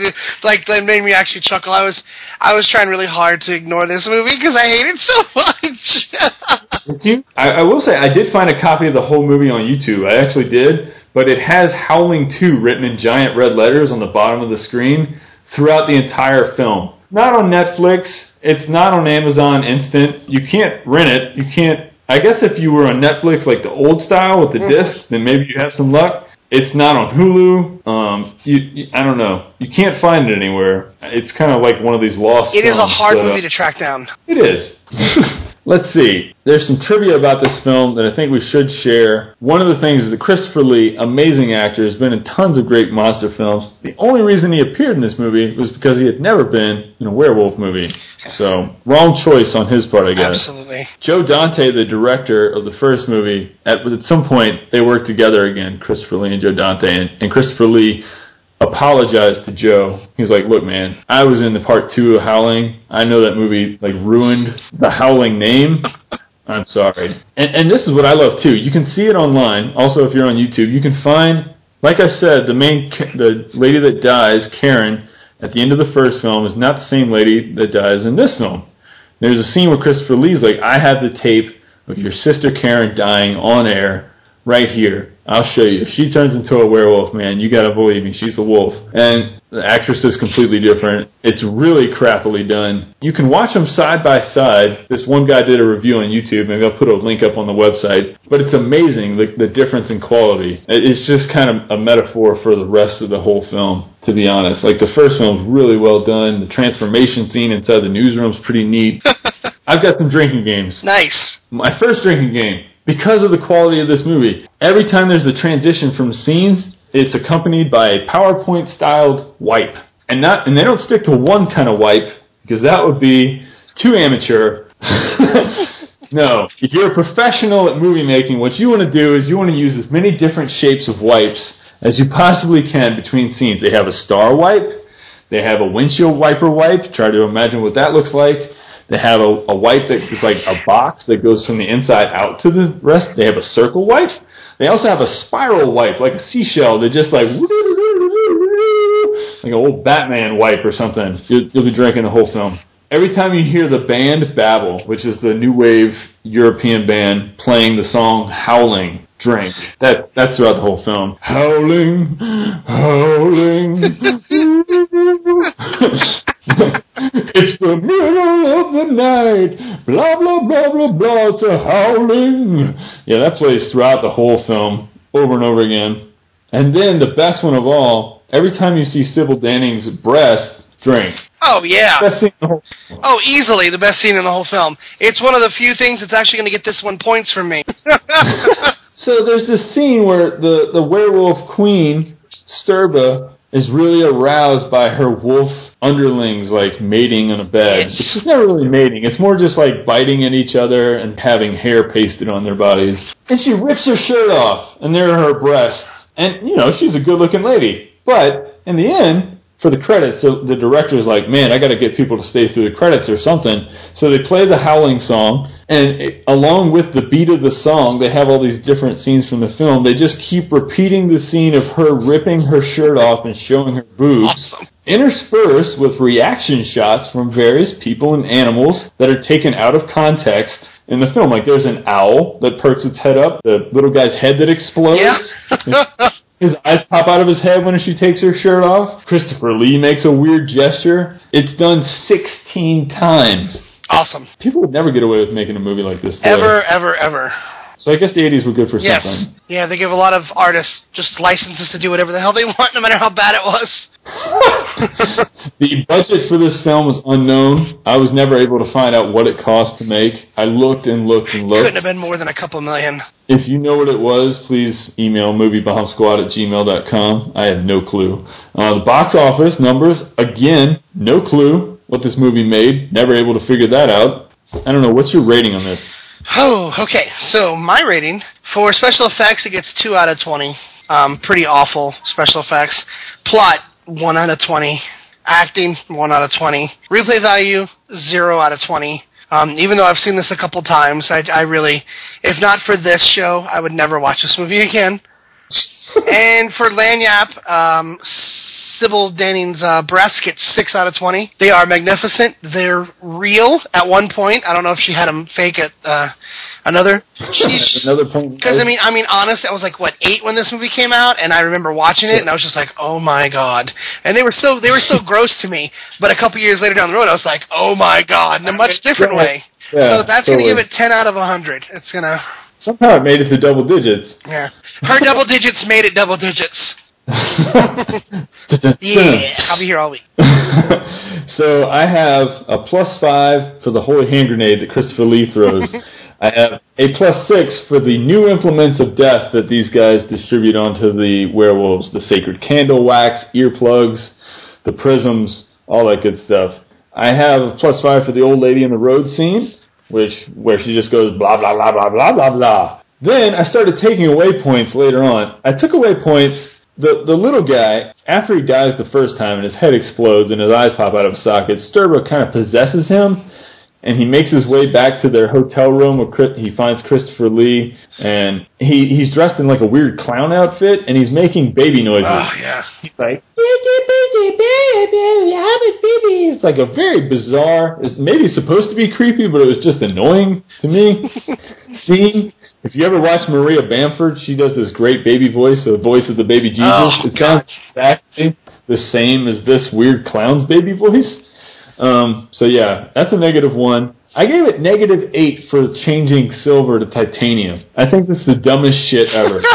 Like that made me actually chuckle. I was I was trying really hard to ignore this movie because I hate it so (laughs) much. Did you? I, I will say I did find a copy of the whole movie on YouTube. I actually did, but it has Howling 2 written in giant red letters on the bottom of the screen throughout the entire film. Not on Netflix. It's not on Amazon Instant. You can't rent it. You can't. I guess if you were on Netflix, like the old style with the Mhm. disc, then maybe you have some luck. It's not on Hulu. Um, you, you, I don't know. You can't find it anywhere. It's kind of like one of these lost. it is a hard that, uh, movie to track down. it is. (laughs) Let's see. There's some trivia about this film that I think we should share. One of the things is that Christopher Lee, amazing actor, has been in tons of great monster films. The only reason he appeared in this movie was because he had never been in a werewolf movie. So, wrong choice on his part, I guess. Absolutely. Joe Dante, the director of the first movie, at, at some point they worked together again, Christopher Lee and Joe Dante, and, and Christopher Lee apologized to Joe. He's like, "Look, man, I was in the part two of Howling. I know that movie like ruined the Howling name. I'm sorry." And, and this is what I love too. You can see it online. Also, if you're on YouTube, you can find, like I said, the main the lady that dies, Karen, at the end of the first film is not the same lady that dies in this film. There's a scene where Christopher Lee's like, I have the tape of your sister Karen dying on air right here. I'll show you. If she turns into a werewolf, man, you gotta believe me, she's a wolf. And the actress is completely different. It's really crappily done. You can watch them side by side. This one guy did a review on YouTube. Maybe I'll put a link up on the website. But it's amazing the, the difference in quality. It's just kind of a metaphor for the rest of the whole film, to be honest. Like the first film's really well done. The transformation scene inside the newsroom's pretty neat. (laughs) I've got some drinking games Nice. my first drinking game because of the quality of this movie every time there's a transition from scenes it's accompanied by a powerpoint styled wipe. And not and they don't stick to one kind of wipe because that would be too amateur. (laughs) No. If you're a professional at movie making what you want to do is you want to use as many different shapes of wipes as you possibly can between scenes. They have a star wipe they have a windshield wiper wipe try to imagine what that looks like they have a, a wipe that is like a box that goes from the inside out to the rest. They have a circle wipe. They also have a spiral wipe, like a seashell that just like like an old Batman wipe or something. You'll, you'll be drinking the whole film. Every time you hear the band Babel, which is the new wave European band playing the song Howling, drink. That that's throughout the whole film. Howling, howling. (laughs) it's the middle of the night. Blah blah blah blah blah. It's a howling. Yeah, that plays throughout the whole film, over and over again. And then the best one of all, every time you see Sybil Danning's breast, drink. Oh yeah. Best scene in the whole film. Oh, easily the best scene in the whole film. It's one of the few things that's actually going to get this one points from me. (laughs) So there's this scene where the, the werewolf queen, Stirba, is really aroused by her wolf underlings like mating on a bed. It's never really mating. It's more just like biting at each other and having hair pasted on their bodies. And she rips her shirt off, and there are her breasts. And you know, she's a good looking lady. But in the end, for the credits, so the director is like, man, I got to get people to stay through the credits or something. So they play the Howling song, and it, along with the beat of the song, they have all these different scenes from the film. They just keep repeating the scene of her ripping her shirt off and showing her boobs, Awesome. interspersed with reaction shots from various people and animals that are taken out of context in the film. Like there's an owl that perks its head up, the little guy's head that explodes. Yeah. (laughs) His eyes pop out of his head when she takes her shirt off. Christopher Lee makes a weird gesture. It's done 16 times. Awesome. People would never get away with making a movie like this. today. Ever, ever, ever. So I guess the 80s were good for Yes. something. Yeah, they give a lot of artists just licenses to do whatever the hell they (laughs) want, no matter how bad it was. (laughs) The budget for this film was unknown. I was never able to find out what it cost to make. I looked and looked and looked. Couldn't have been more than a couple million. If you know what it was, please email moviebombsquad at gmail.com. I have no clue. Uh, the box office numbers, again, no clue what this movie made. Never able to figure that out. I don't know. What's your rating on this? Oh, okay. So my rating for special effects, it gets two out of twenty. Um, pretty awful special effects. Plot, one out of twenty. Acting, one out of twenty. Replay value, zero out of twenty. Um, even though I've seen this a couple times, I, I really, if not for this show, I would never watch this movie again. (laughs) and for Lagniappe, um, Sybil Danning's uh, breasts get six out of twenty. They are magnificent. They're real. At one point, I don't know if she had them fake at uh, another. She's (laughs) Another point. because I mean, I mean, honest, I was like what eight when this movie came out, and I remember watching it, and I was just like, oh my god. And they were so they were so (laughs) gross to me. But a couple years later down the road, I was like, oh my god, in a much different way. Yeah, so that's gonna give it ten out of hundred. It's gonna Somehow it made it to double digits. yeah. Her double digits made it double digits. Yeah, I'll be here all week. (laughs) so I have a plus five for the holy hand grenade that Christopher Lee throws. (laughs) I have a plus six for the new implements of death that these guys distribute onto the werewolves: the sacred candle wax, earplugs, the prisms, all that good stuff. I have a plus five for the old lady in the road scene, which where she just goes blah blah blah blah blah blah blah. Then I started taking away points later on. I took away points. The the little guy, after he dies the first time and his head explodes and his eyes pop out of his sockets, Stirba kind of possesses him, and he makes his way back to their hotel room where Chris- he finds Christopher Lee, and he he's dressed in like a weird clown outfit, and he's making baby noises. Oh yeah. He's like, it's like a very bizarre, it's maybe supposed to be creepy, but it was just annoying to me. (laughs) Scene. If you ever watch Maria Bamford, she does this great baby voice, the voice of the baby Jesus. Oh, it sounds exactly the same as this weird clown's baby voice. Um, so yeah, that's a negative one. I gave it negative eight for changing silver to titanium. I think this is the dumbest shit ever. (laughs)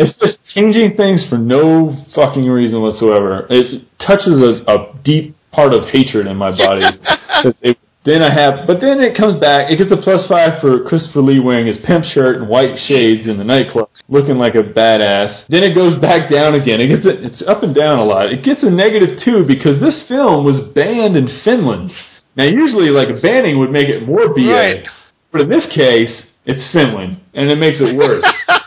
It's just changing things for no fucking reason whatsoever. It touches a, a deep part of hatred in my body. (laughs) That it- then I have, but then it comes back. It gets a plus five for Christopher Lee wearing his pimp shirt and white shades in the nightclub, looking like a badass. Then it goes back down again. It gets a, it's up and down a lot. It gets a negative two because this film was banned in Finland. Now usually like a banning would make it more BA, Right. but in this case it's Finland, and it makes it worse. (laughs)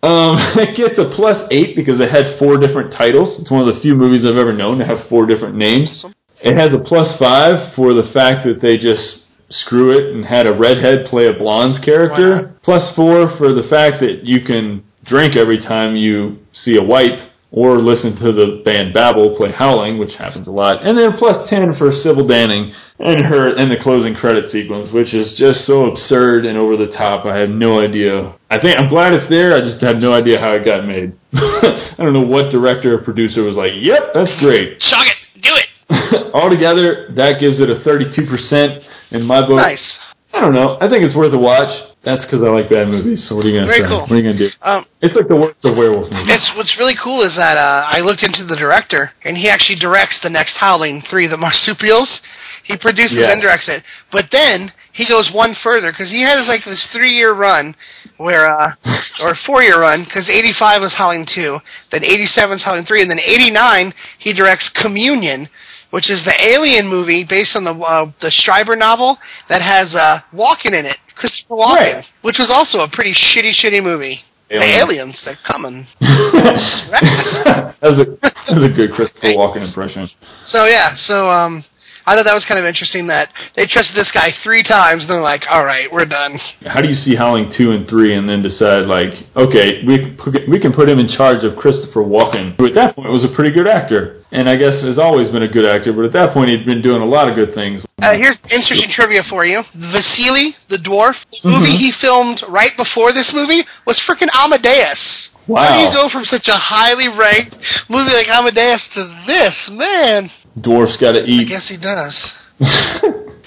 Um, (laughs) it gets a plus eight because it had four different titles. It's one of the few movies I've ever known to have four different names. It has a plus five for the fact that they just screw it and had a redhead play a blonde's character. Plus four for the fact that you can drink every time you see a wipe or listen to the band Babel play Howling, which happens a lot. And then plus ten for Sybil Danning and her and the closing credit sequence, which is just so absurd and over the top. I have no idea. I think I'm glad it's there. I just have no idea how it got made. (laughs) I don't know what director or producer was like, "Yep, that's great." Chuck it. Do it. (laughs) Altogether, that gives it a 32% in my book. Nice. I don't know. I think it's worth a watch. That's because I like bad movies. So what are you gonna Very say? cool. What are you gonna do? Um, It's like the worst of werewolf movies. It's what's really cool is that uh, I looked into the director, and he actually directs the next Howling three, the (laughs) marsupials. He produces Yes. and directs it, but then he goes one further because he has like this three-year run, where uh, (laughs) or four-year run because '85 was Howling two, then '87 is Howling three, and then '89 he directs Communion, which is the Alien movie based on the uh, the Strieber novel that has uh, Walken in it, Christopher Walken, Right. which was also a pretty shitty, shitty movie. Alien. The aliens, they're coming. (laughs) that was a that was a good Christopher Walken impression. So yeah, so um, I thought that was kind of interesting that they trusted this guy three times, and they're like, "All right, we're done." How do you see Howling two and three, and then decide like, okay, we we can put him in charge of Christopher Walken, who at that point was a pretty good actor, and I guess has always been a good actor, but at that point he'd been doing a lot of good things. Uh, here's interesting trivia for you: Vasily, the dwarf, the movie he filmed right before this movie was freaking Amadeus. Wow. How do you go from such a highly ranked movie like Amadeus to this? Man, dwarfs got to eat. I guess he does. (laughs)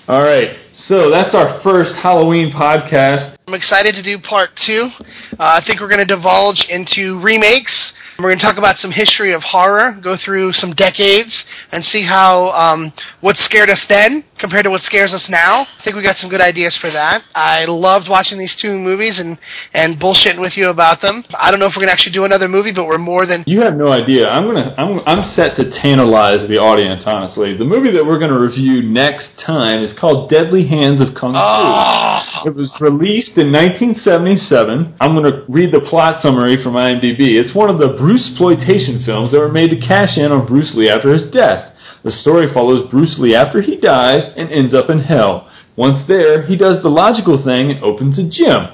All right. So that's our first Halloween podcast. I'm excited to do part two. Uh, I think we're going to divulge into remakes. We're going to talk about some history of horror, go through some decades, and see how um, what scared us then compared to what scares us now. I think we got some good ideas for that. I loved watching these two movies and, and bullshitting with you about them. I don't know if we're going to actually do another movie, but we're more than. You have no idea. I'm gonna. I'm. I'm set to tantalize the audience. Honestly, the movie that we're gonna review next time is called Deadly Hands of Kung Fu. Oh! It was released in 1977. I'm going to read the plot summary from IMDb. It's one of the Bruce exploitation films that were made to cash in on Bruce Lee after his death. The story follows Bruce Lee after he dies and ends up in hell. Once there, he does the logical thing and opens a gym.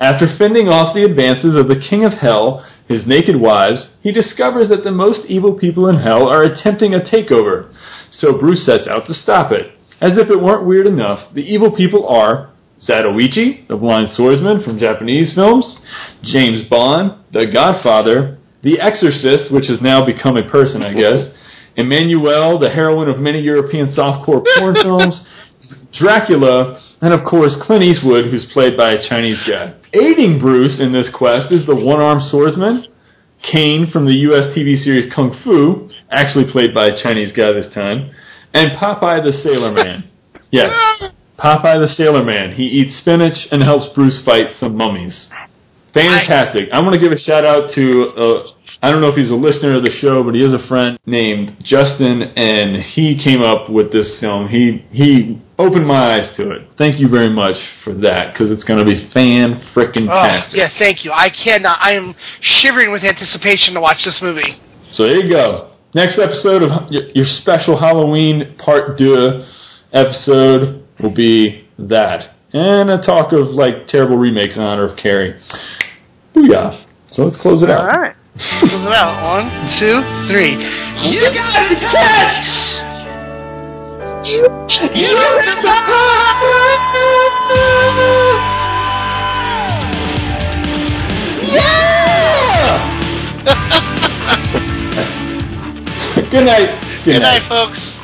After fending off the advances of the King of Hell, his naked wives, he discovers that the most evil people in hell are attempting a takeover. So Bruce sets out to stop it. As if it weren't weird enough, the evil people are Zatoichi, the blind swordsman from Japanese films, James Bond, the Godfather, the Exorcist, which has now become a person, I guess, Emmanuelle, the heroine of many European softcore porn (laughs) films, Dracula, and of course Clint Eastwood, who's played by a Chinese guy. Aiding Bruce in this quest is the one-armed swordsman, Caine from the U.S. TV series Kung Fu, actually played by a Chinese guy this time, and Popeye the Sailor Man. (laughs) Yes, Popeye the Sailor Man. He eats spinach and helps Bruce fight some mummies. Fantastic. I, am going to give a shout out to, uh, I don't know if he's a listener of the show, but he is a friend named Justin, and he came up with this film. He, he opened my eyes to it. Thank you very much for that, because it's going to be fan frickin' tastic. Oh, yeah, thank you. I cannot, I am shivering with anticipation to watch this movie. So there you go. Next episode of your special Halloween part two episode will be that and a talk of like terrible remakes in honor of Carrie. Booyah! So let's close it All out. All right. Close it out. One, two, three. You got the touch. You, you got the. Yeah. (laughs) Good night. Good night, folks.